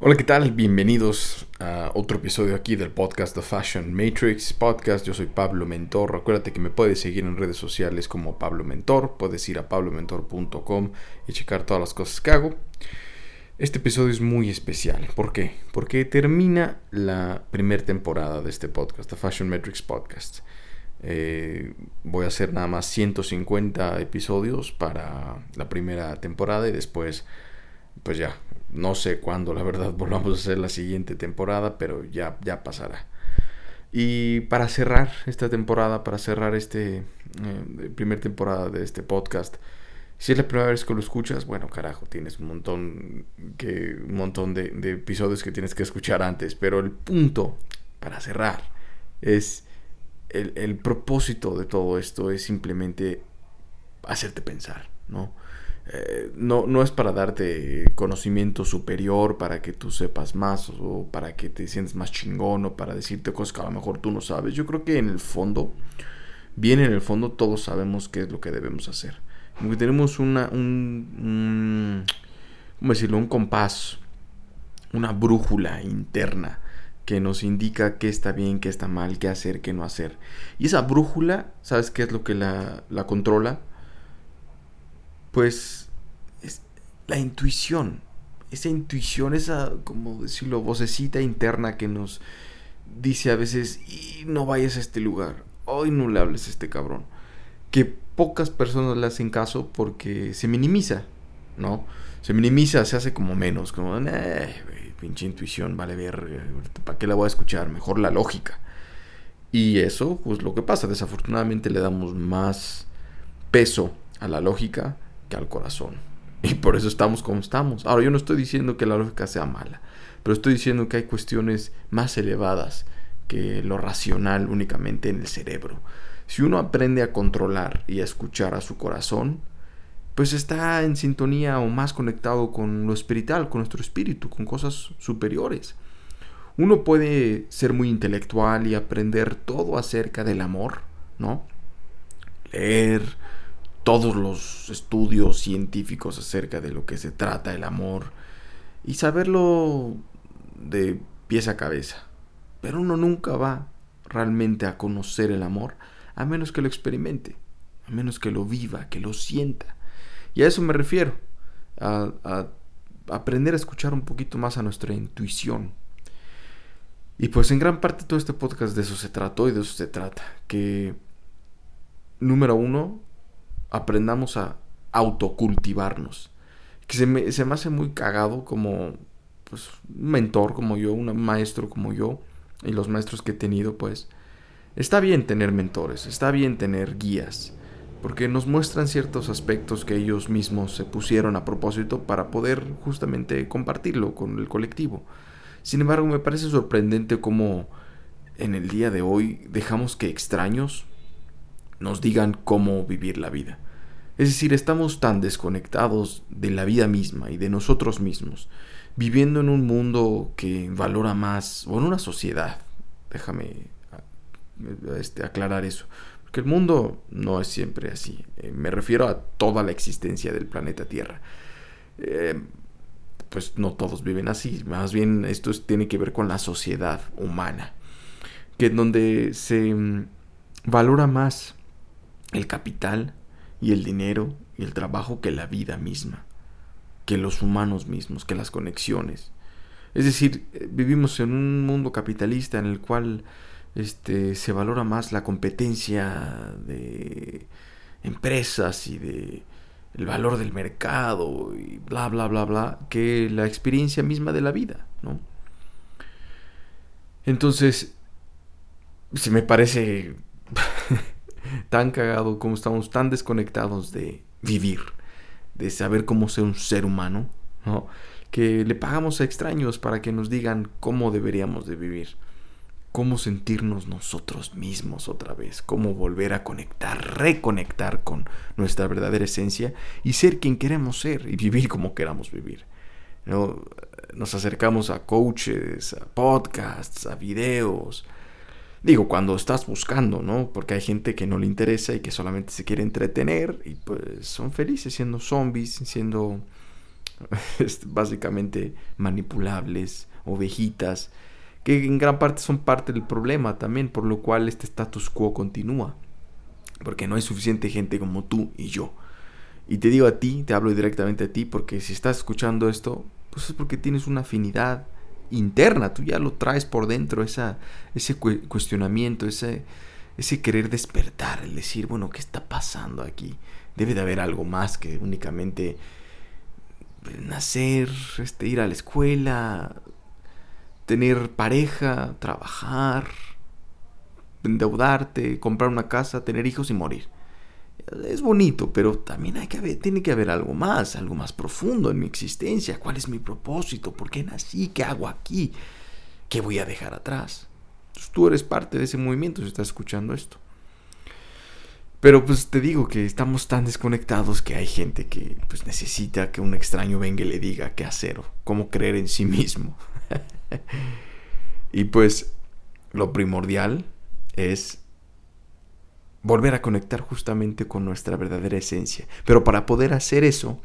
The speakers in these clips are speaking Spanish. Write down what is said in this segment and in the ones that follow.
Hola, ¿qué tal? Bienvenidos a otro episodio aquí del podcast The Fashion Matrix Podcast. Yo soy Pablo Mentor. Recuérdate que me puedes seguir en redes sociales como Pablo Mentor. Puedes ir a pablomentor.com y checar todas las cosas que hago. Este episodio es muy especial. ¿Por qué? Porque termina la primera temporada de este podcast, The Fashion Matrix Podcast. Eh, voy a hacer nada más 150 episodios para la primera temporada y después, pues ya, no sé cuándo, la verdad, volvamos a hacer la siguiente temporada, pero ya, ya pasará. Y para cerrar esta temporada, para cerrar este eh, primer temporada de este podcast, si es la primera vez que lo escuchas, bueno, carajo, tienes un montón, que, un montón de, de episodios que tienes que escuchar antes, pero el punto para cerrar es el, el propósito de todo esto es simplemente hacerte pensar, ¿no? Eh, no, no es para darte conocimiento superior, para que tú sepas más o para que te sientes más chingón o para decirte cosas que a lo mejor tú no sabes. Yo creo que en el fondo, bien en el fondo, todos sabemos qué es lo que debemos hacer. Tenemos una, un, un ¿cómo decirlo? Un compás, una brújula interna que nos indica qué está bien, qué está mal, qué hacer, qué no hacer. Y esa brújula, ¿sabes qué es lo que la, la controla? Pues es la intuición, esa intuición, esa, como decirlo, vocecita interna que nos dice a veces, no vayas a este lugar, hoy no le hables a este cabrón, que pocas personas le hacen caso porque se minimiza, ¿no? Se minimiza, se hace como menos, como, pinche intuición, vale ver, ¿para qué la voy a escuchar? Mejor la lógica. Y eso, pues lo que pasa, desafortunadamente le damos más peso a la lógica que al corazón. Y por eso estamos como estamos. Ahora, yo no estoy diciendo que la lógica sea mala, pero estoy diciendo que hay cuestiones más elevadas que lo racional únicamente en el cerebro. Si uno aprende a controlar y a escuchar a su corazón, pues está en sintonía o más conectado con lo espiritual, con nuestro espíritu, con cosas superiores. Uno puede ser muy intelectual y aprender todo acerca del amor, ¿no? Leer, todos los estudios científicos acerca de lo que se trata el amor y saberlo de pies a cabeza. Pero uno nunca va realmente a conocer el amor a menos que lo experimente, a menos que lo viva, que lo sienta. Y a eso me refiero, a, aprender a escuchar un poquito más a nuestra intuición. Y pues en gran parte todo este podcast de eso se trató y de eso se trata. Que, número uno, aprendamos a autocultivarnos. Que se me, se me hace muy cagado como pues, un mentor como yo, un maestro como yo, y los maestros que he tenido, pues, está bien tener mentores, está bien tener guías, porque nos muestran ciertos aspectos que ellos mismos se pusieron a propósito para poder justamente compartirlo con el colectivo. Sin embargo, me parece sorprendente cómo en el día de hoy dejamos que extraños nos digan cómo vivir la vida. Es decir, estamos tan desconectados de la vida misma y de nosotros mismos, viviendo en un mundo que valora más, o en una sociedad, déjame este, aclarar eso, porque el mundo no es siempre así, eh, me refiero a toda la existencia del planeta Tierra. Eh, pues no todos viven así, más bien esto tiene que ver con la sociedad humana, que en donde se mm, valora más el capital y el dinero y el trabajo que la vida misma, que los humanos mismos, que las conexiones. Es decir, eh, vivimos en un mundo capitalista en el cual este, se valora más la competencia de empresas y de el valor del mercado y bla bla bla bla que la experiencia misma de la vida, ¿no? Entonces, se me parece tan cagado, como estamos tan desconectados de vivir, de saber cómo ser un ser humano, ¿no? que le pagamos a extraños para que nos digan cómo deberíamos de vivir, cómo sentirnos nosotros mismos otra vez, cómo volver a conectar, reconectar con nuestra verdadera esencia y ser quien queremos ser y vivir como queramos vivir. ¿no? Nos acercamos a coaches, a podcasts, a videos, Digo, cuando estás buscando, ¿no? Porque hay gente que no le interesa y que solamente se quiere entretener y pues son felices siendo zombies, siendo básicamente manipulables, ovejitas, que en gran parte son parte del problema también, por lo cual este status quo continúa. Porque no hay suficiente gente como tú y yo. Y te digo a ti, te hablo directamente a ti, porque si estás escuchando esto, pues es porque tienes una afinidad interna, tú ya lo traes por dentro, esa, ese cuestionamiento, ese, ese querer despertar, el decir, bueno, ¿qué está pasando aquí? Debe de haber algo más que únicamente nacer, este, ir a la escuela, tener pareja, trabajar, endeudarte, comprar una casa, tener hijos y morir. Es bonito, pero también hay que tiene que haber algo más, algo más profundo en mi existencia. ¿Cuál es mi propósito? ¿Por qué nací? ¿Qué hago aquí? ¿Qué voy a dejar atrás? tú eres parte de ese movimiento si estás escuchando esto. Pero pues te digo que estamos tan desconectados que hay gente que pues necesita que un extraño venga y le diga qué hacer o cómo creer en sí mismo. y pues lo primordial es volver a conectar justamente con nuestra verdadera esencia. Pero para poder hacer eso,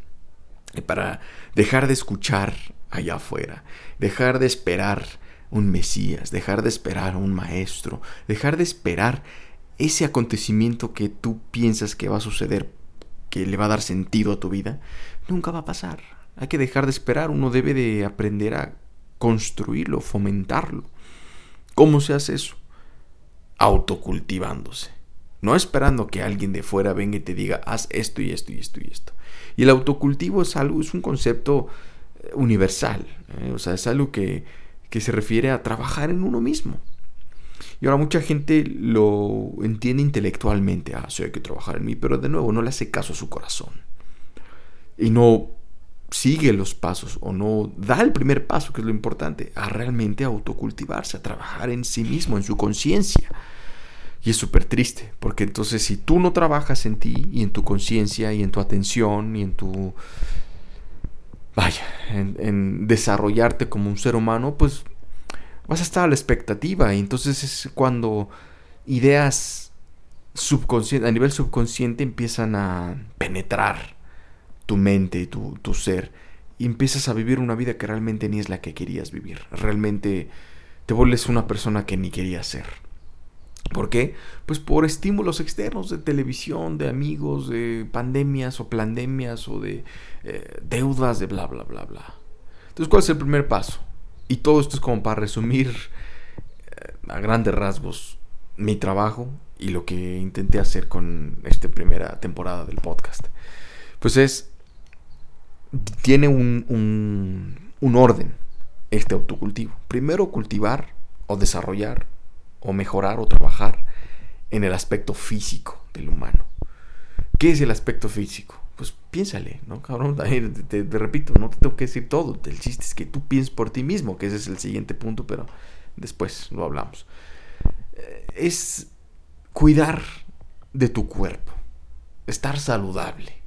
para dejar de escuchar allá afuera, dejar de esperar un Mesías, dejar de esperar un maestro, dejar de esperar ese acontecimiento que tú piensas que va a suceder, que le va a dar sentido a tu vida, nunca va a pasar. Hay que dejar de esperar, uno debe de aprender a construirlo, fomentarlo. ¿Cómo se hace eso? Autocultivándose. No esperando que alguien de fuera venga y te diga, haz esto y esto y esto y esto. Y el autocultivo es algo, es un concepto eh, universal. ¿eh? O sea, es algo que, que se refiere a trabajar en uno mismo. Y ahora mucha gente lo entiende intelectualmente, ah, sí hay que trabajar en mí, pero de nuevo no le hace caso a su corazón. Y no sigue los pasos o no da el primer paso, que es lo importante, a realmente autocultivarse, a trabajar en sí mismo, en su conciencia. Y es súper triste, porque entonces si tú no trabajas en ti y en tu conciencia y en tu atención y en tu... Vaya, en, desarrollarte como un ser humano, pues vas a estar a la expectativa y entonces es cuando ideas subconscientes, a nivel subconsciente empiezan a penetrar tu mente y tu, tu ser y empiezas a vivir una vida que realmente ni es la que querías vivir. Realmente te vuelves una persona que ni querías ser. ¿Por qué? Pues por estímulos externos de televisión, de amigos, de pandemias o pandemias o de eh, deudas, de bla, bla, bla, bla. Entonces, ¿cuál es el primer paso? Y todo esto es como para resumir eh, a grandes rasgos mi trabajo y lo que intenté hacer con esta primera temporada del podcast. Pues es, tiene un, un, un orden este autocultivo. Primero cultivar o desarrollar o mejorar o trabajar en el aspecto físico del humano. ¿Qué es el aspecto físico? pues piénsale, ¿no? Cabrón, te, repito, no te tengo que decir todo. El chiste es que tú pienses por ti mismo, que ese es el siguiente punto, pero después lo hablamos. Eh, es cuidar de tu cuerpo, estar saludable.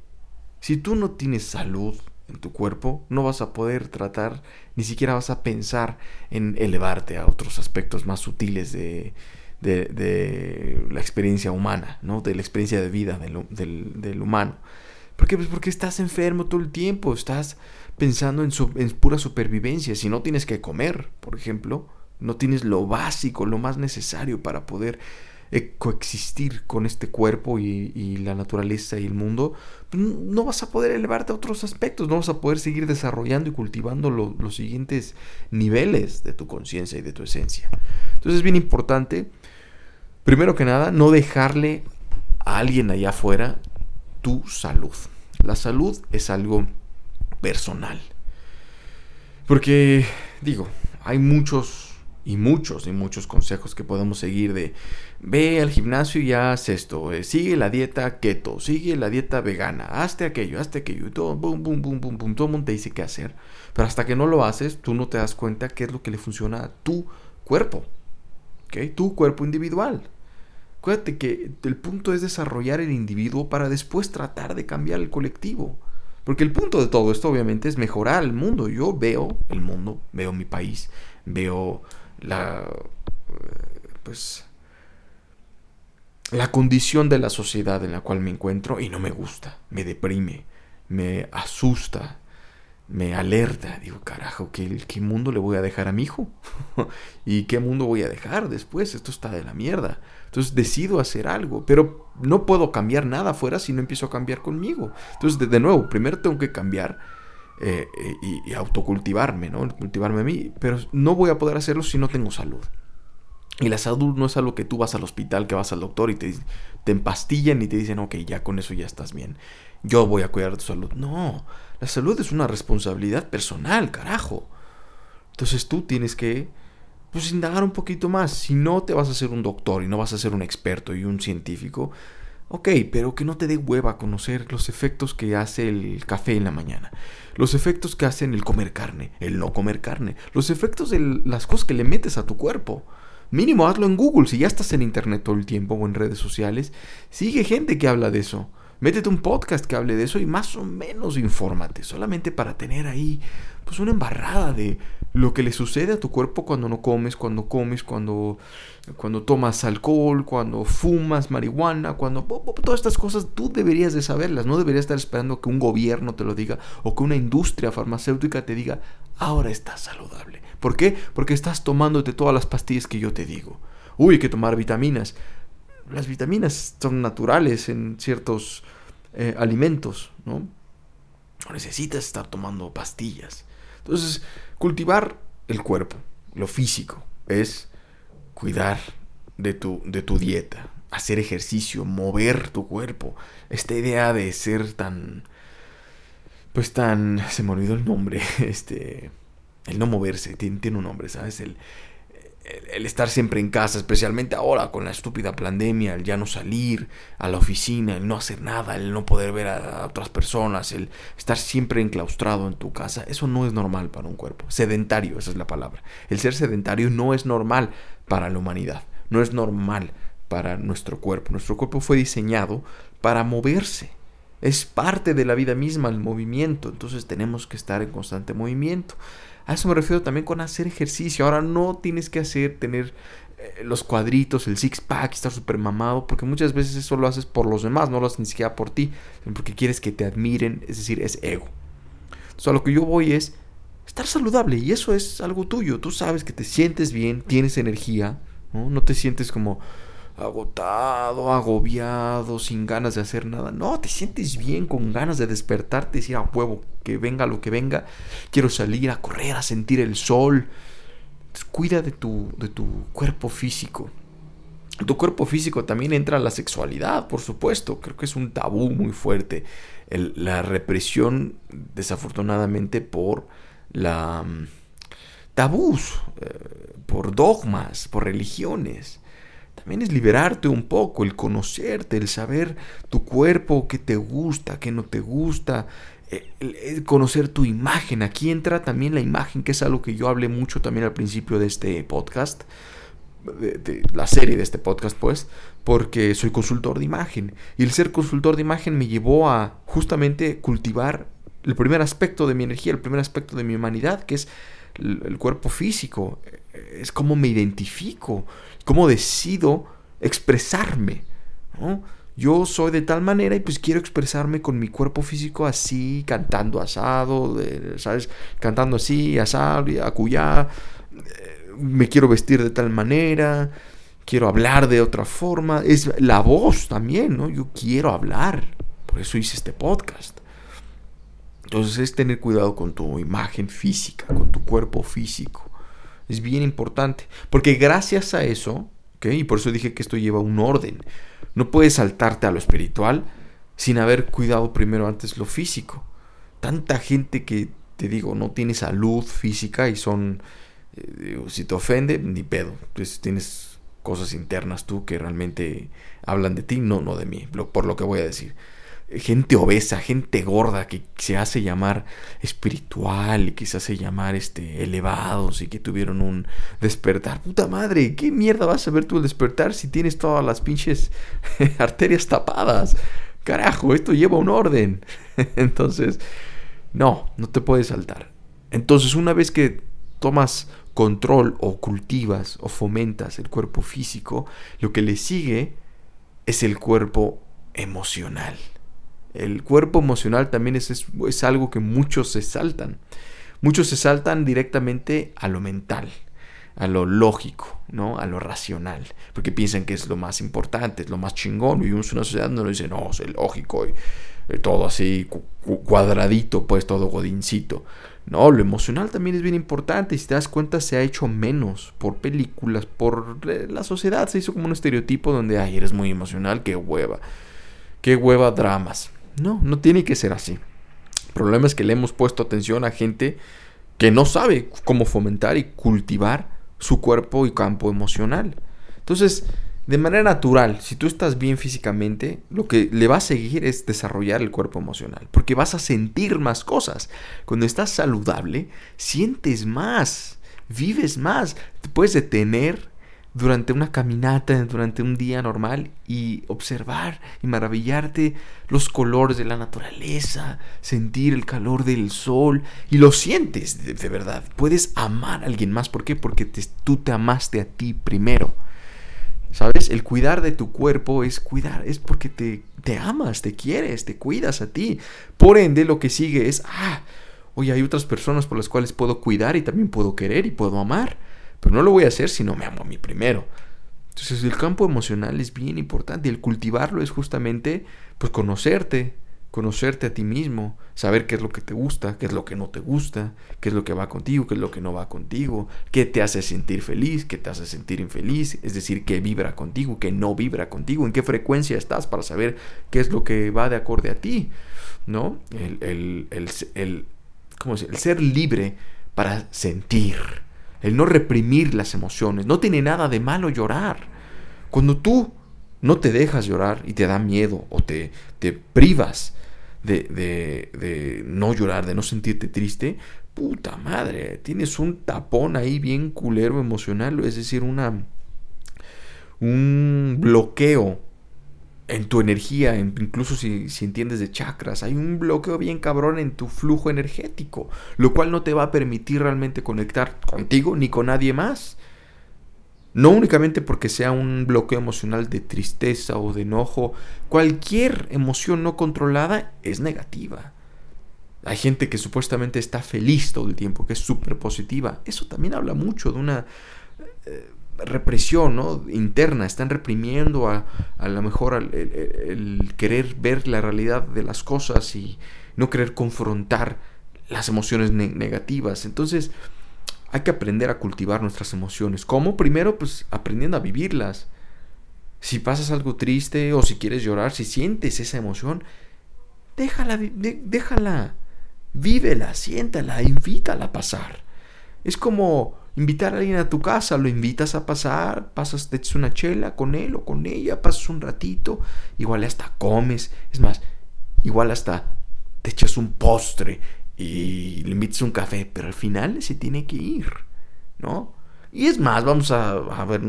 Si tú no tienes salud en tu cuerpo, no vas a poder tratar, ni siquiera vas a pensar en elevarte a otros aspectos más sutiles de, de, la experiencia humana, ¿no? De la experiencia de vida del, del, humano. ¿Por qué? Pues porque estás enfermo todo el tiempo, estás pensando en, en pura supervivencia. Si no tienes que comer, por ejemplo, no tienes lo básico, lo más necesario para poder eh, coexistir con este cuerpo y, la naturaleza y el mundo, no vas a poder elevarte a otros aspectos, no vas a poder seguir desarrollando y cultivando los siguientes niveles de tu conciencia y de tu esencia. Entonces es bien importante, primero que nada, no dejarle a alguien allá afuera tu salud. La salud es algo personal. Porque, digo, hay muchos y muchos y muchos consejos que podemos seguir de ve al gimnasio y haz esto, eh, sigue la dieta keto, sigue la dieta vegana, hazte aquello, hazte aquello, y todo, boom, boom, boom, boom, boom, todo el mundo te dice qué hacer. Pero hasta que no lo haces, tú no te das cuenta qué es lo que le funciona a tu cuerpo, ¿ok? Tu cuerpo individual. Acuérdate que el punto es desarrollar el individuo para después tratar de cambiar el colectivo. Porque el punto de todo esto obviamente es mejorar el mundo. Yo veo el mundo, veo mi país, veo la pues la condición de la sociedad en la cual me encuentro y no me gusta, me deprime, me asusta, me alerta. Digo, carajo, ¿qué, ¿qué, mundo le voy a dejar a mi hijo? ¿Y qué mundo voy a dejar después? Esto está de la mierda. Entonces decido hacer algo, pero no puedo cambiar nada afuera si no empiezo a cambiar conmigo. Entonces, de, nuevo, primero tengo que cambiar eh, y, autocultivarme, ¿no? Cultivarme a mí, pero no voy a poder hacerlo si no tengo salud. Y la salud no es algo que tú vas al hospital, que vas al doctor y te, te empastillan y te dicen, ok, ya con eso ya estás bien. Yo voy a cuidar de tu salud. No, la salud es una responsabilidad personal, carajo. Entonces tú tienes que, pues, indagar un poquito más. Si no te vas a ser un doctor y no vas a ser un experto y un científico, ok, pero que no te dé hueva conocer los efectos que hace el café en la mañana. Los efectos que hacen el comer carne, el no comer carne. Los efectos de las cosas que le metes a tu cuerpo. Mínimo hazlo en Google. Si ya estás en internet todo el tiempo o en redes sociales, sigue gente que habla de eso. Métete un podcast que hable de eso y más o menos infórmate, solamente para tener ahí pues una embarrada de lo que le sucede a tu cuerpo cuando no comes, cuando comes, cuando, cuando tomas alcohol, cuando fumas marihuana, cuando todas estas cosas tú deberías de saberlas, no deberías estar esperando que un gobierno te lo diga o que una industria farmacéutica te diga, ahora estás saludable. ¿Por qué? Porque estás tomándote todas las pastillas que yo te digo. Uy, hay que tomar vitaminas las vitaminas son naturales en ciertos eh, alimentos, ¿no? No necesitas estar tomando pastillas. Entonces, cultivar el cuerpo, lo físico, es cuidar de tu, de tu dieta, hacer ejercicio, mover tu cuerpo. Esta idea de ser tan... Pues tan... Se me olvidó el nombre. Este... El no moverse, tiene, tiene un nombre, ¿sabes? El, el estar siempre en casa, especialmente ahora con la estúpida pandemia, el ya no salir a la oficina, el no hacer nada, el no poder ver a, otras personas, el estar siempre enclaustrado en tu casa, eso no es normal para un cuerpo. Sedentario, esa es la palabra. El ser sedentario no es normal para la humanidad, no es normal para nuestro cuerpo. Nuestro cuerpo fue diseñado para moverse. Es parte de la vida misma el movimiento, entonces tenemos que estar en constante movimiento. A eso me refiero también con hacer ejercicio. Ahora no tienes que hacer, tener eh, los cuadritos, el six pack, estar súper mamado, porque muchas veces eso lo haces por los demás, no lo haces ni siquiera por ti, porque quieres que te admiren, es decir, es ego. Entonces a lo que yo voy es estar saludable y eso es algo tuyo. Tú sabes que te sientes bien, tienes energía, no, no te sientes como agotado, agobiado, sin ganas de hacer nada. No, te sientes bien, con ganas de despertarte y decir a huevo, que venga lo que venga. Quiero salir a correr, a sentir el sol. cuida de tu, de tu cuerpo físico. Tu cuerpo físico también entra la sexualidad, por supuesto. Creo que es un tabú muy fuerte. la represión, desafortunadamente, por la mm, tabús, eh, por dogmas, por religiones. También es liberarte un poco, el conocerte, el saber tu cuerpo, qué te gusta, qué no te gusta, el, conocer tu imagen. Aquí entra también la imagen, que es algo que yo hablé mucho también al principio de este podcast, de, la serie de este podcast, pues, porque soy consultor de imagen. Y el ser consultor de imagen me llevó a justamente cultivar el primer aspecto de mi energía, el primer aspecto de mi humanidad, que es el cuerpo físico. Es cómo me identifico cómo decido expresarme. Yo soy de tal manera y pues quiero expresarme con mi cuerpo físico así, cantando asado, ¿sabes? Cantando así, asado, acullá. Eh, me quiero vestir de tal manera, quiero hablar de otra forma. Es la voz también, ¿no? Yo quiero hablar. Por eso hice este podcast. Entonces es tener cuidado con tu imagen física, con tu cuerpo físico. Es bien importante. Porque gracias a eso, y por eso dije que esto lleva un orden. No puedes saltarte a lo espiritual sin haber cuidado primero antes lo físico. Tanta gente que, te digo, no tiene salud física y son... Eh, si te ofende, ni pedo. Entonces tienes cosas internas tú que realmente hablan de ti, no, no de mí, por lo que voy a decir gente obesa, gente gorda que se hace llamar espiritual y que se hace llamar este elevados y que tuvieron un despertar. Puta madre, ¿qué mierda vas a ver tú al despertar si tienes todas las pinches arterias tapadas? Carajo, esto lleva un orden. Entonces, no, no te puedes saltar. Entonces, una vez que tomas control o cultivas o fomentas el cuerpo físico, lo que le sigue es el cuerpo emocional El cuerpo emocional también es, es, algo que muchos se saltan. Muchos se saltan directamente a lo mental, a lo lógico, ¿no? A lo racional, porque piensan que es lo más importante, es lo más chingón. Vivimos en una sociedad donde nos no, es lógico y, y todo así cuadradito, pues todo godincito. No, lo emocional también es bien importante y si te das cuenta se ha hecho menos por películas, por eh, la sociedad, se hizo como un estereotipo donde, ay, eres muy emocional, qué hueva, qué hueva dramas. No, no tiene que ser así. El problema es que le hemos puesto atención a gente que no sabe cómo fomentar y cultivar su cuerpo y campo emocional. Entonces, de manera natural, si tú estás bien físicamente, lo que le va a seguir es desarrollar el cuerpo emocional, porque vas a sentir más cosas. Cuando estás saludable, sientes más, vives más, puedes detener durante una caminata, durante un día normal y observar y maravillarte los colores de la naturaleza, sentir el calor del sol y lo sientes de, verdad. Puedes amar a alguien más. ¿Por qué? Porque tú te amaste a ti primero. ¿Sabes? El cuidar de tu cuerpo es cuidar, es porque te, te amas, te quieres, te cuidas a ti. Por ende, lo que sigue es, ah, oye, hay otras personas por las cuales puedo cuidar y también puedo querer y puedo amar. Pero no lo voy a hacer si no me amo a mí primero. Entonces el campo emocional es bien importante y el cultivarlo es justamente pues conocerte, conocerte a ti mismo, saber qué es lo que te gusta, qué es lo que no te gusta, qué es lo que va contigo, qué es lo que no va contigo, qué te hace sentir feliz, qué te hace sentir infeliz, es decir, qué vibra contigo, qué no vibra contigo, en qué frecuencia estás para saber qué es lo que va de acorde a ti, ¿no? El, el, el, el, ¿cómo el ser libre para sentir, el no reprimir las emociones, no tiene nada de malo llorar. Cuando tú no te dejas llorar y te da miedo o te, te privas de, de, no llorar, de no sentirte triste, puta madre, tienes un tapón ahí bien culero emocional, es decir, una un bloqueo en tu energía, incluso si, si, entiendes de chakras, hay un bloqueo bien cabrón en tu flujo energético, lo cual no te va a permitir realmente conectar contigo ni con nadie más. No únicamente porque sea un bloqueo emocional de tristeza o de enojo, cualquier emoción no controlada es negativa. Hay gente que supuestamente está feliz todo el tiempo, que es súper positiva. Eso también habla mucho de una eh, represión interna. Están reprimiendo a, a lo mejor el, querer ver la realidad de las cosas y no querer confrontar las emociones negativas. Entonces, hay que aprender a cultivar nuestras emociones. ¿Cómo? Primero, pues aprendiendo a vivirlas. Si pasas algo triste o si quieres llorar, si sientes esa emoción, déjala, déjala, vívela, siéntala, invítala a pasar. Es como invitar a alguien a tu casa, lo invitas a pasar, pasas, te echas una chela con él o con ella, pasas un ratito, igual hasta comes, es más, igual hasta te echas un postre y le invites un café, pero al final se tiene que ir, ¿no? Y es más, vamos a, ver,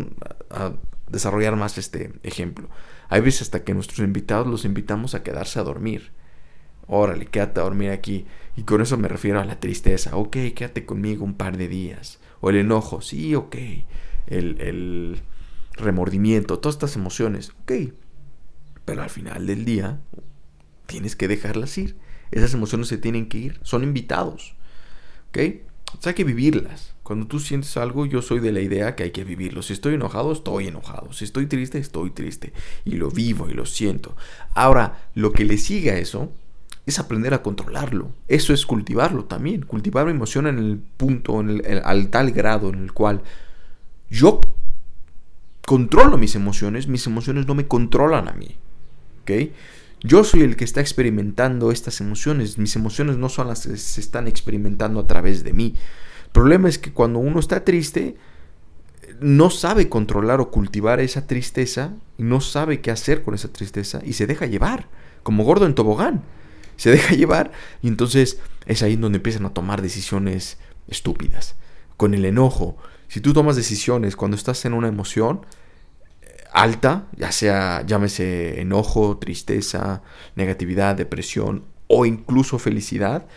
a desarrollar más este ejemplo. Hay veces hasta que nuestros invitados los invitamos a quedarse a dormir. Órale, quédate a dormir aquí. Y con eso me refiero a la tristeza. Ok, quédate conmigo un par de días. O el enojo, sí, ok. El, el remordimiento, todas estas emociones, ok. Pero al final del día, tienes que dejarlas ir. Esas emociones se tienen que ir, son invitados. ¿Ok? O sea, hay que vivirlas. Cuando tú sientes algo, yo soy de la idea que hay que vivirlo. Si estoy enojado, estoy enojado. Si estoy triste, estoy triste. Y lo vivo y lo siento. Ahora, lo que le sigue a eso es aprender a controlarlo. Eso es cultivarlo también. Cultivar mi emoción en el punto, al tal grado en el cual yo controlo mis emociones, mis emociones no me controlan a mí. ¿Ok? Yo soy el que está experimentando estas emociones. Mis emociones no son las que se están experimentando a través de mí. El problema es que cuando uno está triste, no sabe controlar o cultivar esa tristeza no sabe qué hacer con esa tristeza y se deja llevar, como gordo en tobogán. Se deja llevar y entonces es ahí donde empiezan a tomar decisiones estúpidas. Con el enojo, si tú tomas decisiones cuando estás en una emoción, alta, ya sea llámese enojo, tristeza, negatividad, depresión o incluso felicidad,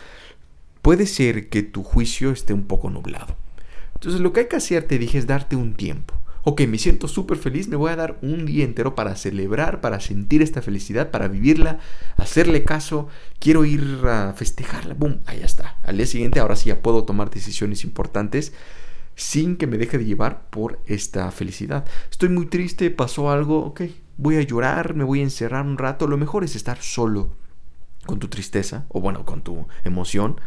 puede ser que tu juicio esté un poco nublado. Entonces lo que hay que hacer, te dije, es darte un tiempo. Ok, me siento súper feliz, me voy a dar un día entero para celebrar, para sentir esta felicidad, para vivirla, hacerle caso, quiero ir a festejarla, boom, ahí está. Al día siguiente ahora sí ya puedo tomar decisiones importantes sin que me deje de llevar por esta felicidad. Estoy muy triste, pasó algo, ok, voy a llorar, me voy a encerrar un rato, lo mejor es estar solo con tu tristeza, o bueno, con tu emoción,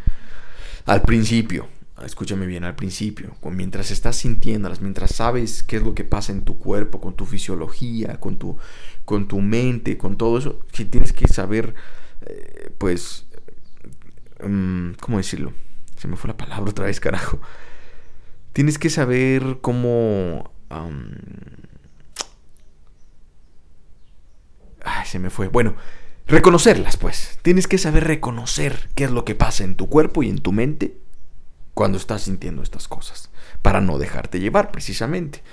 al principio escúchame bien, al principio, mientras estás sintiéndolas, mientras sabes qué es lo que pasa en tu cuerpo, con tu fisiología, con tu, con tu mente, con todo eso, que tienes que saber, eh, pues, mm, ¿cómo decirlo? Se me fue la palabra otra vez, carajo. Tienes que saber cómo... ay, se me fue. Bueno, reconocerlas, pues. Tienes que saber reconocer qué es lo que pasa en tu cuerpo y en tu mente cuando estás sintiendo estas cosas, para no dejarte llevar precisamente.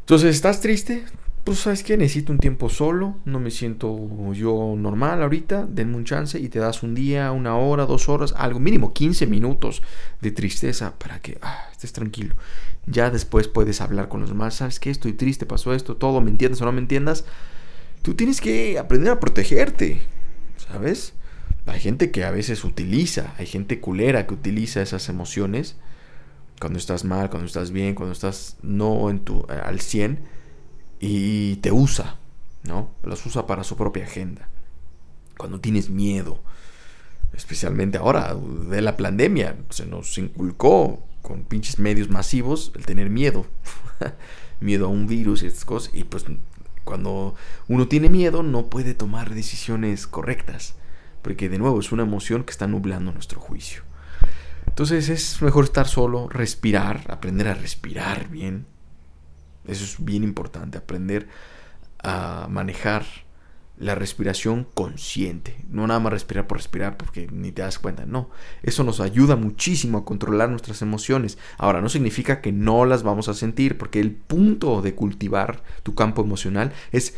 Entonces, ¿estás triste? Pues sabes que necesito un tiempo solo, no me siento yo normal ahorita, denme un chance y te das un día, una hora, dos horas, algo mínimo 15 minutos de tristeza para que ah, estés tranquilo. Ya después puedes hablar con los demás, ¿sabes qué? Estoy triste, pasó esto, todo, ¿me entiendas o no me entiendas? Tú tienes que aprender a protegerte, ¿sabes? Hay gente que a veces utiliza, hay gente culera que utiliza esas emociones cuando estás mal, cuando estás bien, cuando estás no en tu eh, al 100 y te usa, ¿no? Las usa para su propia agenda. Cuando tienes miedo, especialmente ahora de la pandemia, se nos inculcó con pinches medios masivos el tener miedo. miedo a un virus y estas cosas y pues cuando uno tiene miedo no puede tomar decisiones correctas porque de nuevo es una emoción que está nublando nuestro juicio. Entonces es mejor estar solo, respirar, aprender a respirar bien. Eso es bien importante, aprender a manejar la respiración consciente. No nada más respirar por respirar porque ni te das cuenta. No, eso nos ayuda muchísimo a controlar nuestras emociones. Ahora, no significa que no las vamos a sentir porque el punto de cultivar tu campo emocional es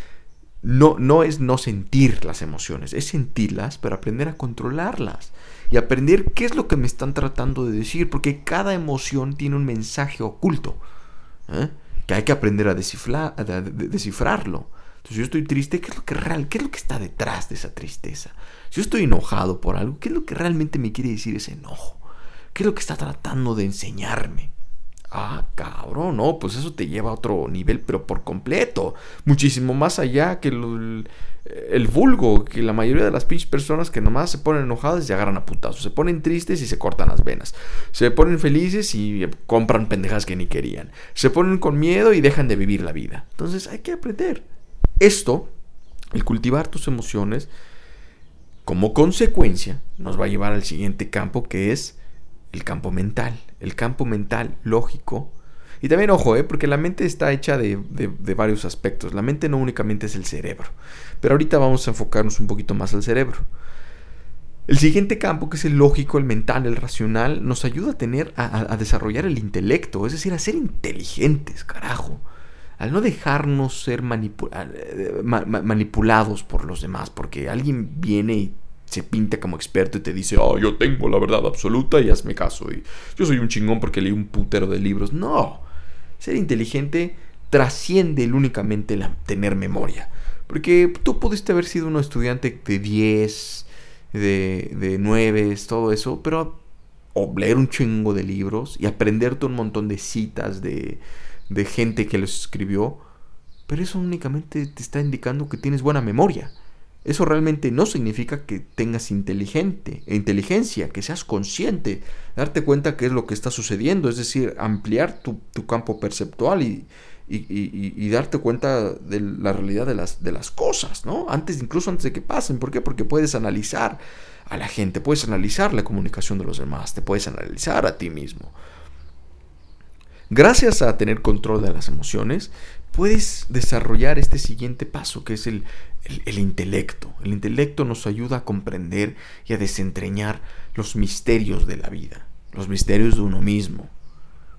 no, no es no sentir las emociones, es sentirlas, pero aprender a controlarlas y aprender qué es lo que me están tratando de decir, porque cada emoción tiene un mensaje oculto ¿eh? que hay que aprender a, descifrar, descifrarlo. Entonces, yo estoy triste, ¿qué es lo que real, qué es lo que está detrás de esa tristeza? Si yo estoy enojado por algo, ¿qué es lo que realmente me quiere decir ese enojo? ¿Qué es lo que está tratando de enseñarme? Ah, cabrón, no, pues eso te lleva a otro nivel, pero por completo. Muchísimo más allá que el, vulgo, que la mayoría de las pinches personas que nomás se ponen enojadas y agarran a putazos. Se ponen tristes y se cortan las venas. Se ponen felices y compran pendejas que ni querían. Se ponen con miedo y dejan de vivir la vida. Entonces hay que aprender. Esto, el cultivar tus emociones, como consecuencia, nos va a llevar al siguiente campo que es el campo mental, el campo mental lógico. Y también, ojo, ¿eh? porque la mente está hecha de, varios aspectos. La mente no únicamente es el cerebro. Pero ahorita vamos a enfocarnos un poquito más al cerebro. El siguiente campo, que es el lógico, el mental, el racional, nos ayuda a tener, a, desarrollar el intelecto, es decir, a ser inteligentes, carajo. Al no dejarnos ser eh, manipulados por los demás, porque alguien viene y se pinta como experto y te dice, oh, yo tengo la verdad absoluta y hazme caso. Y yo soy un chingón porque leí un putero de libros. No, ser inteligente trasciende el únicamente la, tener memoria. Porque tú pudiste haber sido un estudiante de 10, de, de 9, todo eso, pero o leer un chingo de libros y aprenderte un montón de citas de, de gente que los escribió, pero eso únicamente te está indicando que tienes buena memoria. Eso realmente no significa que tengas inteligente, inteligencia, que seas consciente, darte cuenta qué es lo que está sucediendo, es decir, ampliar tu, campo perceptual y, y, darte cuenta de la realidad de las, de las cosas, ¿no? Antes, incluso antes de que pasen. ¿Por qué? Porque puedes analizar a la gente, puedes analizar la comunicación de los demás, te puedes analizar a ti mismo. Gracias a tener control de las emociones, puedes desarrollar este siguiente paso, que es el, el, intelecto. El intelecto nos ayuda a comprender y a desentrañar los misterios de la vida, los misterios de uno mismo.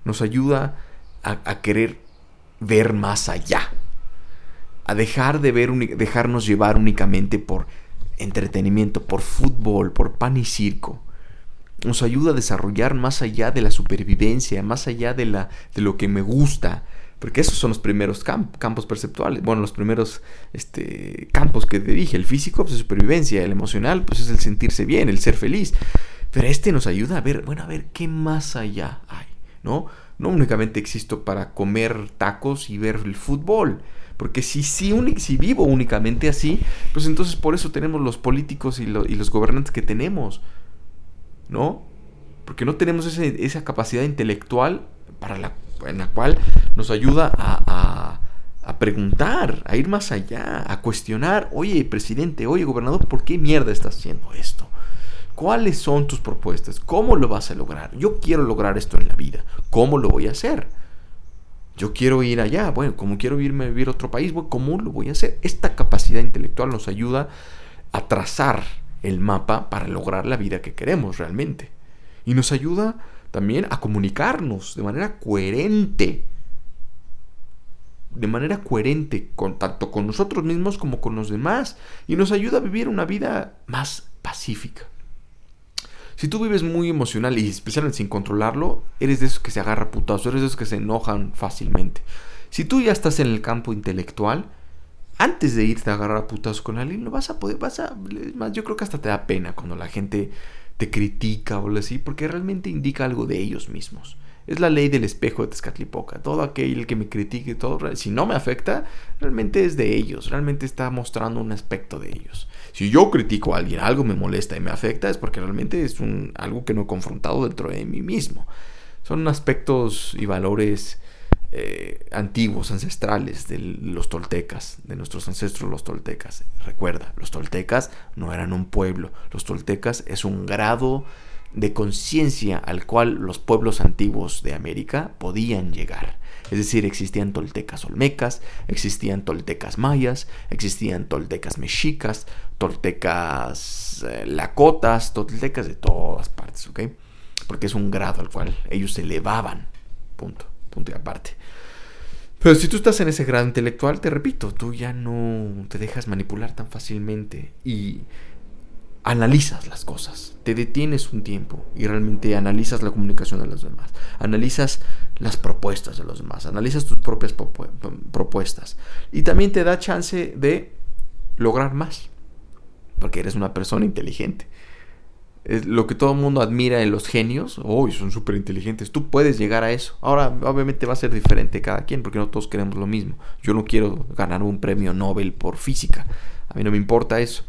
Nos ayuda a, querer ver más allá, a dejar de ver, dejarnos llevar únicamente por entretenimiento, por fútbol, por pan y circo. Nos ayuda a desarrollar más allá de la supervivencia, más allá de, la, de lo que me gusta, Porque esos son los primeros campos perceptuales. Bueno, los primeros este, campos que te dije. El físico, pues es supervivencia. El emocional, pues es el sentirse bien, el ser feliz. Pero este nos ayuda a ver, bueno, a ver qué más allá hay, ¿no? No únicamente existo para comer tacos y ver el fútbol. Porque si, si, si vivo únicamente así, pues entonces por eso tenemos los políticos y, y los gobernantes que tenemos. ¿No? Porque no tenemos esa capacidad intelectual para la en la cual nos ayuda a, a, preguntar, a ir más allá, a cuestionar, oye presidente, oye gobernador, ¿por qué mierda estás haciendo esto? ¿Cuáles son tus propuestas? ¿Cómo lo vas a lograr? Yo quiero lograr esto en la vida. ¿Cómo lo voy a hacer? Yo quiero ir allá. Bueno, como quiero irme a vivir otro país, ¿cómo lo voy a hacer? Esta capacidad intelectual nos ayuda a trazar el mapa para lograr la vida que queremos realmente. Y nos ayuda también a comunicarnos de manera coherente. De manera coherente, tanto con nosotros mismos como con los demás. Y nos ayuda a vivir una vida más pacífica. Si tú vives muy emocional y especialmente sin controlarlo, eres de esos que se agarra putazo, eres de esos que se enojan fácilmente. Si tú ya estás en el campo intelectual, antes de irte a agarrar a putazo con alguien, lo vas a poder, vas a, más, yo creo que hasta te da pena cuando la gente te critica o algo así, porque realmente indica algo de ellos mismos. Es la ley del espejo de Tezcatlipoca. Todo aquel que me critique, todo, si no me afecta, realmente es de ellos. Realmente está mostrando un aspecto de ellos. Si yo critico a alguien, algo me molesta y me afecta, es porque realmente es un, algo que no he confrontado dentro de mí mismo. Son aspectos y valores eh, antiguos, ancestrales de los toltecas, de nuestros ancestros los toltecas. Recuerda, los toltecas no eran un pueblo, los toltecas es un grado de conciencia al cual los pueblos antiguos de América podían llegar. Es decir, existían toltecas olmecas, existían toltecas mayas, existían toltecas mexicas, toltecas eh, lacotas, toltecas de todas partes. Porque es un grado al cual ellos se elevaban. Punto, punto y aparte. Pero si tú estás en ese grado intelectual, te repito, tú ya no te dejas manipular tan fácilmente y analizas las cosas, te detienes un tiempo y realmente analizas la comunicación de los demás, analizas las propuestas de los demás, analizas tus propias propuestas. Y también te da chance de lograr más, porque eres una persona inteligente es lo que todo el mundo admira en los genios, oh, son súper inteligentes, tú puedes llegar a eso. Ahora, obviamente va a ser diferente cada quien, porque no todos queremos lo mismo. Yo no quiero ganar un premio Nobel por física, a mí no me importa eso.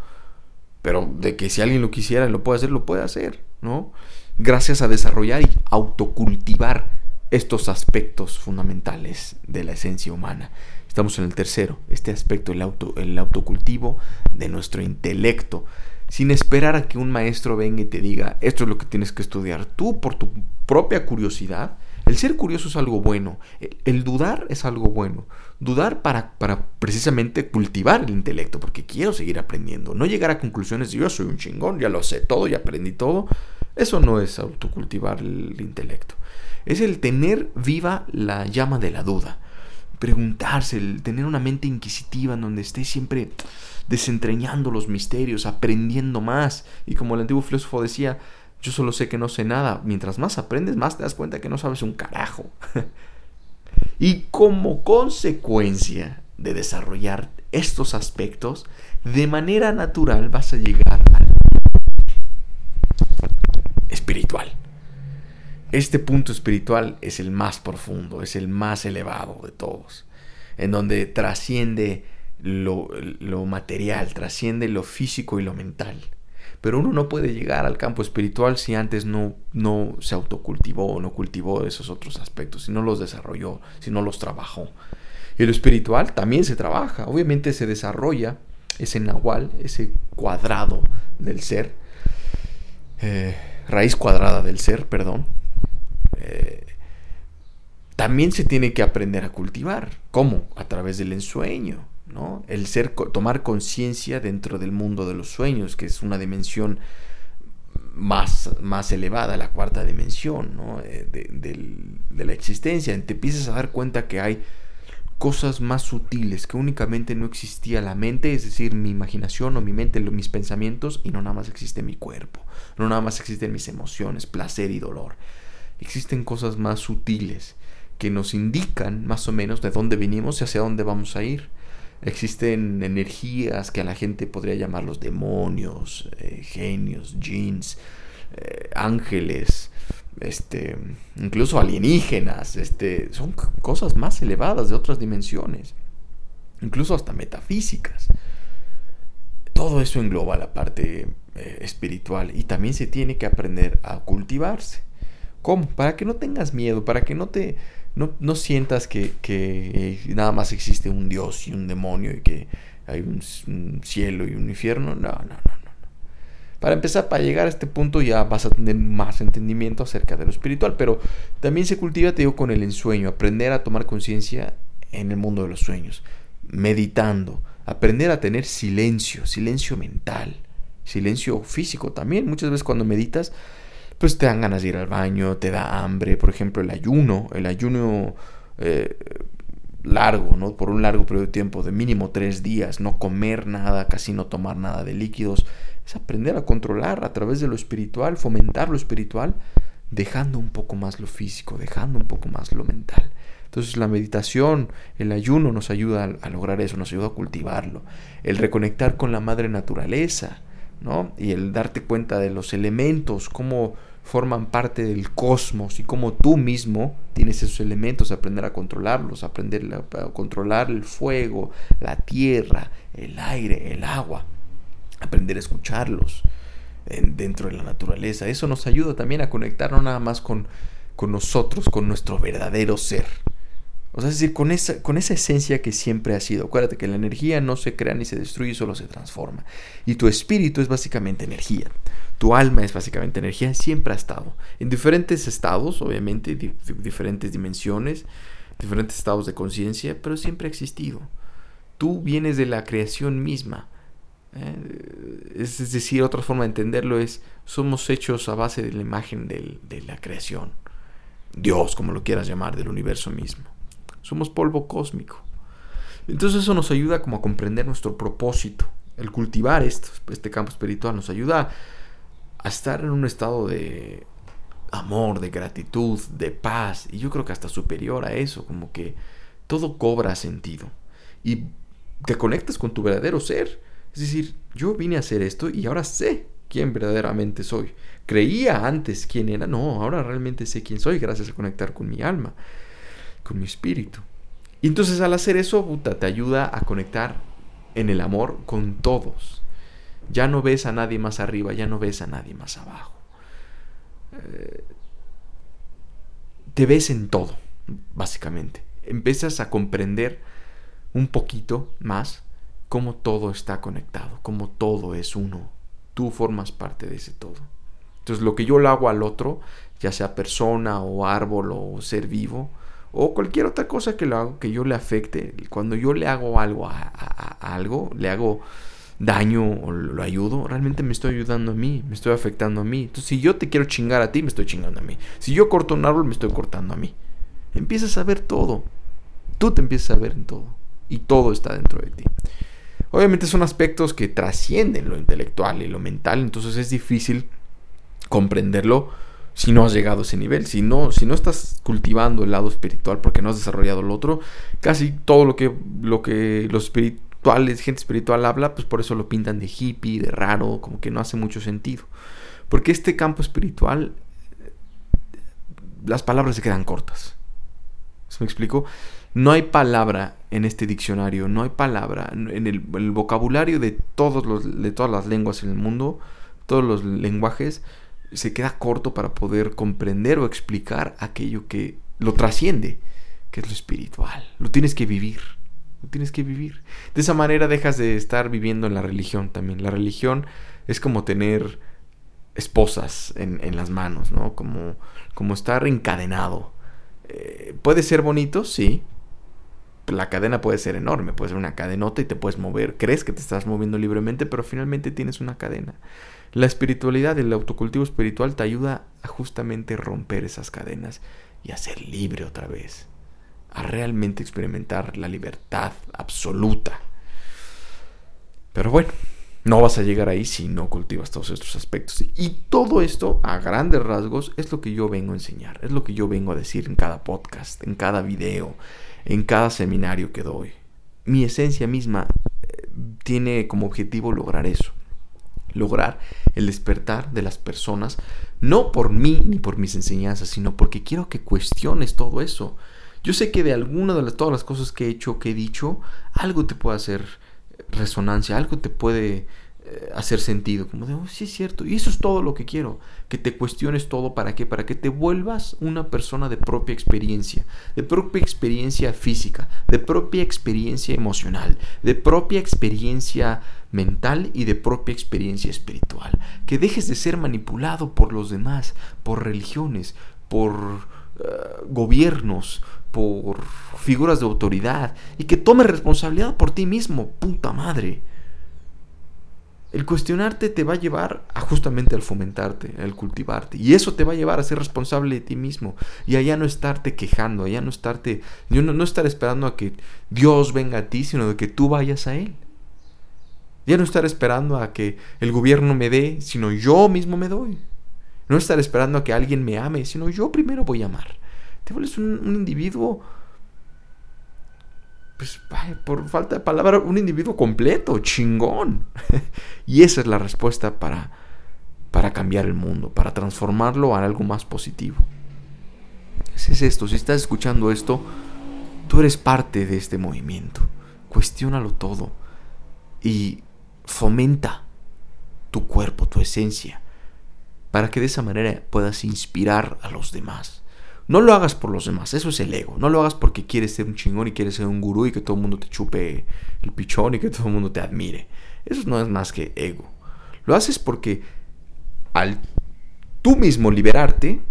Pero de que si alguien lo quisiera y lo puede hacer, lo puede hacer, ¿no? Gracias a desarrollar y autocultivar estos aspectos fundamentales de la esencia humana. Estamos en el tercero, este aspecto, el, auto, el autocultivo de nuestro intelecto sin esperar a que un maestro venga y te diga, esto es lo que tienes que estudiar. Tú, por tu propia curiosidad, el ser curioso es algo bueno, el, dudar es algo bueno. Dudar para, para, precisamente cultivar el intelecto, porque quiero seguir aprendiendo. No llegar a conclusiones de yo soy un chingón, ya lo sé todo, ya aprendí todo. Eso no es autocultivar el intelecto. Es el tener viva la llama de la duda. Preguntarse, el tener una mente inquisitiva en donde esté siempre desentrañando los misterios, aprendiendo más. Y como el antiguo filósofo decía, yo solo sé que no sé nada. Mientras más aprendes, más te das cuenta que no sabes un carajo. y como consecuencia de desarrollar estos aspectos, de manera natural vas a llegar al espiritual. Este punto espiritual es el más profundo, es el más elevado de todos, en donde trasciende lo, material, trasciende lo físico y lo mental. Pero uno no puede llegar al campo espiritual si antes no, no se autocultivó no cultivó esos otros aspectos, si no los desarrolló, si no los trabajó. Y lo espiritual también se trabaja, obviamente se desarrolla ese nahual, ese cuadrado del ser, eh, raíz cuadrada del ser, perdón. Eh, también se tiene que aprender a cultivar. ¿Cómo? A través del ensueño el ser, tomar conciencia dentro del mundo de los sueños, que es una dimensión más, más elevada, la cuarta dimensión eh, de, la existencia. Te empiezas a dar cuenta que hay cosas más sutiles que únicamente no existía la mente, es decir, mi imaginación o mi mente, mis pensamientos, y no nada más existe mi cuerpo, no nada más existen mis emociones, placer y dolor. Existen cosas más sutiles que nos indican más o menos de dónde venimos y hacia dónde vamos a ir. Existen energías que a la gente podría llamar los demonios, eh, genios, jeans, eh, ángeles, este, incluso alienígenas, este, son cosas más elevadas de otras dimensiones, incluso hasta metafísicas. Todo eso engloba la parte eh, espiritual y también se tiene que aprender a cultivarse. ¿Cómo? Para que no tengas miedo, para que no te no, sientas que, que, nada más existe un Dios y un demonio y que hay un, cielo y un infierno. No, no, no, no. Para empezar, para llegar a este punto ya vas a tener más entendimiento acerca de lo espiritual, pero también se cultiva, te digo, con el ensueño, aprender a tomar conciencia en el mundo de los sueños, meditando, aprender a tener silencio, silencio mental, silencio físico también. Muchas veces cuando meditas, pues te dan ganas de ir al baño, te da hambre, por ejemplo el ayuno, el ayuno eh, largo, ¿no? Por un largo periodo de tiempo, de mínimo tres días, no comer nada, casi no tomar nada de líquidos, es aprender a controlar a través de lo espiritual, fomentar lo espiritual, dejando un poco más lo físico, dejando un poco más lo mental. Entonces la meditación, el ayuno nos ayuda a, a lograr eso, nos ayuda a cultivarlo, el reconectar con la madre naturaleza, y el darte cuenta de los elementos, cómo forman parte del cosmos y cómo tú mismo tienes esos elementos, aprender a controlarlos, aprender a controlar el fuego, la tierra, el aire, el agua, aprender a escucharlos dentro de la naturaleza. Eso nos ayuda también a conectarnos nada más con, con nosotros, con nuestro verdadero ser. O sea, es decir, con esa, con esa esencia que siempre ha sido. Acuérdate que la energía no se crea ni se destruye, solo se transforma. Y tu espíritu es básicamente energía. Tu alma es básicamente energía, siempre ha estado. En diferentes estados, obviamente, diferentes dimensiones, diferentes estados de conciencia, pero siempre ha existido. Tú vienes de la creación misma. ¿eh? Es, decir, otra forma de entenderlo es, somos hechos a base de la imagen de la creación. Dios, como lo quieras llamar, del universo mismo. Somos polvo cósmico. Entonces eso nos ayuda como a comprender nuestro propósito. El cultivar este campo espiritual nos ayuda a estar en un estado de amor, de gratitud, de paz. Y yo creo que hasta superior a eso, como que todo cobra sentido. Y te conectas con tu verdadero ser. Es decir, yo vine a hacer esto y ahora sé quién verdaderamente soy. Creía antes quién era, no, ahora realmente sé quién soy gracias a conectar con mi alma con mi espíritu. Y entonces al hacer eso, puta, te ayuda a conectar en el amor con todos. Ya no ves a nadie más arriba, ya no ves a nadie más abajo. Eh, te ves en todo, básicamente. Empiezas a comprender un poquito más cómo todo está conectado, cómo todo es uno. Tú formas parte de ese todo. Entonces lo que yo le hago al otro, ya sea persona o árbol o ser vivo, o cualquier otra cosa que lo hago, que yo le afecte, cuando yo le hago algo a, algo, le hago daño o lo ayudo, realmente me estoy ayudando a mí, me estoy afectando a mí. Entonces, si yo te quiero chingar a ti, me estoy chingando a mí. Si yo corto un árbol, me estoy cortando a mí. Empiezas a ver todo. Tú te empiezas a ver en todo. Y todo está dentro de ti. Obviamente son aspectos que trascienden lo intelectual y lo mental, entonces es difícil comprenderlo si no has llegado a ese nivel, si no, si no estás cultivando el lado espiritual porque no has desarrollado el otro, casi todo lo que, lo que los espirituales, gente espiritual habla, pues por eso lo pintan de hippie, de raro, como que no hace mucho sentido. Porque este campo espiritual, las palabras se quedan cortas. ¿Se me explico? No hay palabra en este diccionario, no hay palabra en el, vocabulario de, todos los, de todas las lenguas en el mundo, todos los lenguajes, se queda corto para poder comprender o explicar aquello que lo trasciende, que es lo espiritual. Lo tienes que vivir. Lo tienes que vivir. De esa manera dejas de estar viviendo en la religión también. La religión es como tener esposas en, las manos, ¿no? Como, como estar encadenado. Eh, puede ser bonito, sí. La cadena puede ser enorme, puede ser una cadenota y te puedes mover. Crees que te estás moviendo libremente, pero finalmente tienes una cadena. La espiritualidad, el autocultivo espiritual te ayuda a justamente romper esas cadenas y a ser libre otra vez, a realmente experimentar la libertad absoluta. Pero bueno, No vas a llegar ahí si no cultivas todos estos aspectos. Y todo esto, a grandes rasgos, es lo que yo vengo a enseñar, es lo que yo vengo a decir en cada podcast, en cada video, en cada seminario que doy. Mi esencia misma eh, tiene como objetivo lograr eso. Lograr el despertar de las personas, no por mí ni por mis enseñanzas, sino porque quiero que cuestiones todo eso. Yo sé que de alguna de las, todas las cosas que he hecho, que he dicho, algo te puede hacer resonancia, algo te puede eh, hacer sentido, como de, oh, sí es cierto, y eso es todo lo que quiero, que te cuestiones todo, ¿para qué? Para que te vuelvas una persona de propia experiencia, de propia experiencia física, de propia experiencia emocional, de propia experiencia mental y de propia experiencia espiritual, que dejes de ser manipulado por los demás, por religiones, por eh, gobiernos, por figuras de autoridad y que tomes responsabilidad por ti mismo, puta madre. El cuestionarte te va a llevar a justamente al fomentarte, al cultivarte. Y eso te va a llevar a ser responsable de ti mismo. Y allá no estarte quejando, allá no estarte, no, no estar esperando a que Dios venga a ti, sino de que tú vayas a Él. Ya no estar esperando a que el gobierno me dé, sino yo mismo me doy. No estar esperando a que alguien me ame, sino yo primero voy a amar te vuelves un, individuo, pues por falta de palabra, un individuo completo, chingón. y esa es la respuesta para, para cambiar el mundo, para transformarlo a algo más positivo. Es esto, si estás escuchando esto, tú eres parte de este movimiento. Cuestiónalo todo y fomenta tu cuerpo, tu esencia, para que de esa manera puedas inspirar a los demás. No lo hagas por los demás, eso es el ego. No lo hagas porque quieres ser un chingón y quieres ser un gurú y que todo el mundo te chupe el pichón y que todo el mundo te admire. Eso no es más que ego. Lo haces porque al tú mismo liberarte,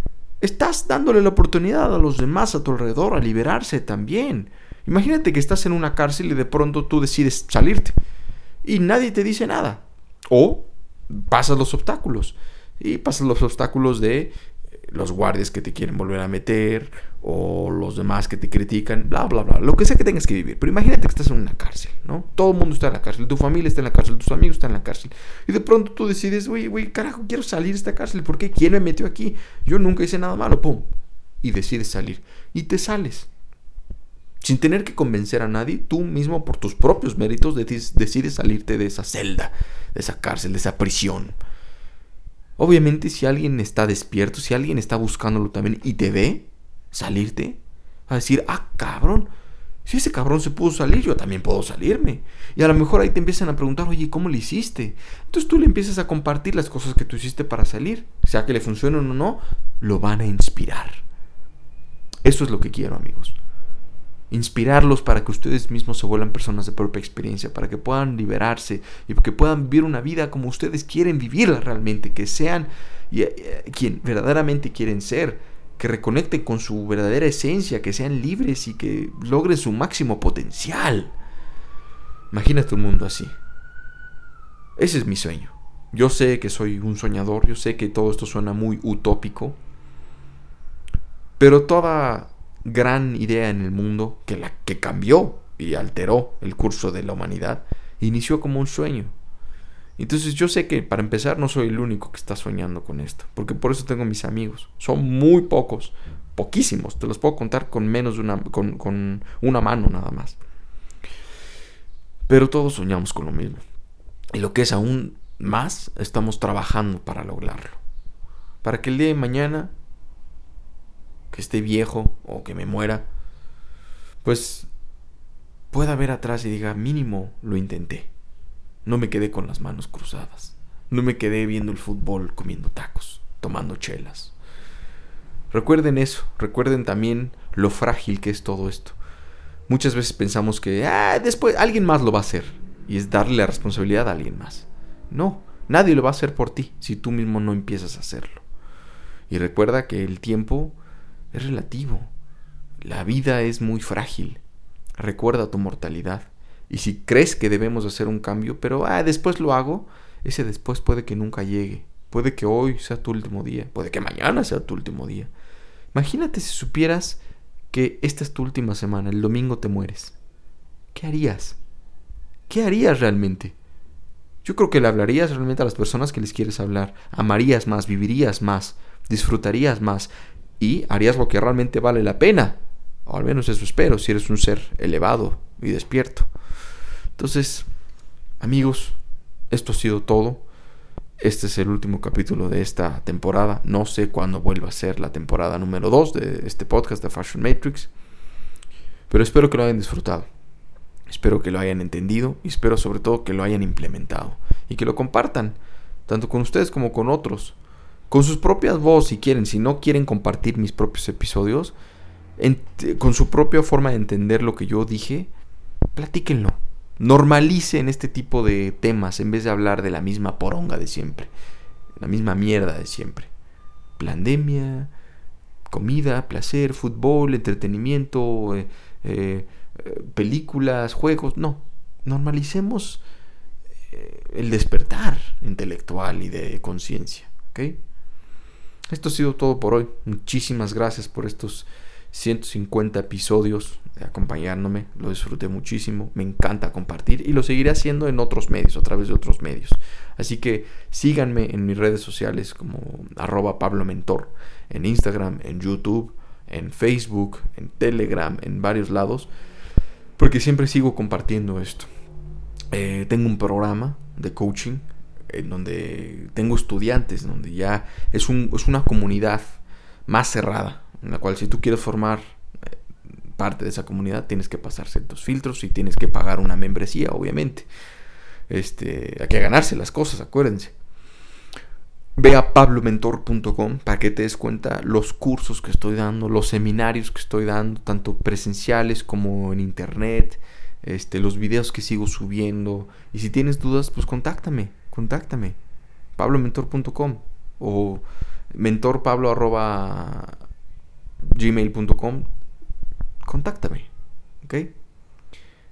estás dándole la oportunidad a los demás a tu alrededor a liberarse también. Imagínate que estás en una cárcel y de pronto tú decides salirte y nadie te dice nada. O pasas los obstáculos. Y pasas los obstáculos de los guardias que te quieren volver a meter o los demás que te critican, bla, bla, bla, lo que sea que tengas que vivir. Pero imagínate que estás en una cárcel, ¿no? Todo el mundo está en la cárcel, tu familia está en la cárcel, tus amigos están en la cárcel. Y de pronto tú decides, güey, güey, carajo, quiero salir de esta cárcel. ¿Por qué? ¿Quién me metió aquí? Yo nunca hice nada malo, pum. Y decides salir. Y te sales. Sin tener que convencer a nadie, tú mismo por tus propios méritos decides salirte de esa celda, de esa cárcel, de esa prisión. Obviamente si alguien está despierto, si alguien está buscándolo también y te ve salirte, a decir, ah, cabrón, si ese cabrón se pudo salir, yo también puedo salirme. Y a lo mejor ahí te empiezan a preguntar, oye, ¿cómo lo hiciste? Entonces tú le empiezas a compartir las cosas que tú hiciste para salir. Sea que le funcionen o no, lo van a inspirar. Eso es lo que quiero, amigos inspirarlos para que ustedes mismos se vuelvan personas de propia experiencia, para que puedan liberarse y que puedan vivir una vida como ustedes quieren vivirla realmente, que sean eh, quien verdaderamente quieren ser, que reconecten con su verdadera esencia, que sean libres y que logren su máximo potencial. Imagínate un mundo así. Ese es mi sueño. Yo sé que soy un soñador, yo sé que todo esto suena muy utópico, pero toda gran idea en el mundo que, la, que cambió y alteró el curso de la humanidad, inició como un sueño. Entonces yo sé que para empezar no soy el único que está soñando con esto, porque por eso tengo mis amigos. Son muy pocos, poquísimos, te los puedo contar con menos de una, con, con una mano nada más. Pero todos soñamos con lo mismo. Y lo que es aún más, estamos trabajando para lograrlo. Para que el día de mañana que esté viejo o que me muera, pues pueda ver atrás y diga, mínimo lo intenté. No me quedé con las manos cruzadas. No me quedé viendo el fútbol comiendo tacos, tomando chelas. Recuerden eso, recuerden también lo frágil que es todo esto. Muchas veces pensamos que ah, después alguien más lo va a hacer y es darle la responsabilidad a alguien más. No, nadie lo va a hacer por ti si tú mismo no empiezas a hacerlo. Y recuerda que el tiempo es relativo. La vida es muy frágil. Recuerda tu mortalidad. Y si crees que debemos hacer un cambio, pero ah, después lo hago, ese después puede que nunca llegue. Puede que hoy sea tu último día. Puede que mañana sea tu último día. Imagínate si supieras que esta es tu última semana, el domingo te mueres. ¿Qué harías? ¿Qué harías realmente? Yo creo que le hablarías realmente a las personas que les quieres hablar. Amarías más, vivirías más, disfrutarías más y harías lo que realmente vale la pena. O al menos eso espero, si eres un ser elevado y despierto. Entonces, amigos, esto ha sido todo. Este es el último capítulo de esta temporada. No sé cuándo vuelva a ser la temporada número 2 de este podcast de Fashion Matrix. Pero espero que lo hayan disfrutado. Espero que lo hayan entendido y espero sobre todo que lo hayan implementado y que lo compartan, tanto con ustedes como con otros. Con sus propias voces si quieren, si no quieren compartir mis propios episodios, con su propia forma de entender lo que yo dije, platíquenlo normalicen este tipo de temas en vez de hablar de la misma poronga de siempre, la misma mierda de siempre. Pandemia, comida, placer, fútbol, entretenimiento, eh, eh, películas, juegos, no. Normalicemos eh, el despertar intelectual y de conciencia. Esto ha sido todo por hoy. Muchísimas gracias por estos 150 episodios acompañándome, lo disfruté muchísimo, me encanta compartir y lo seguiré haciendo en otros medios, a través de otros medios. Así que síganme en mis redes sociales como arroba Pablo Mentor, en Instagram, en YouTube, en Facebook, en Telegram, en varios lados, porque siempre sigo compartiendo esto. Eh, tengo un programa de coaching en donde tengo estudiantes, donde ya es, un, es una comunidad más cerrada, en la cual si tú quieres formar eh, parte de esa comunidad tienes que pasar ciertos filtros y tienes que pagar una membresía, obviamente. Este, hay que ganarse las cosas, acuérdense. Ve a pablomentor.com para que te des cuenta los cursos que estoy dando, los seminarios que estoy dando, tanto presenciales como en internet, este, los videos que sigo subiendo. Y si tienes dudas, pues contáctame, contáctame. pablomentor.com o mentorpablo gmail.com, contáctame. ¿Ok?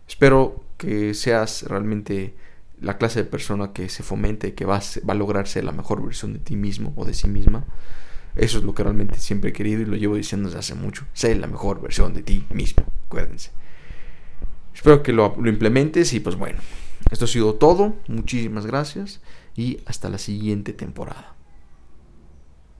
Espero que seas realmente la clase de persona que se fomente, que va a, va lograr ser la mejor versión de ti mismo o de sí misma. Eso es lo que realmente siempre he querido y lo llevo diciendo desde hace mucho. Sé la mejor versión de ti mismo, acuérdense. Espero que lo, lo implementes y pues bueno, esto ha sido todo. Muchísimas gracias y hasta la siguiente temporada.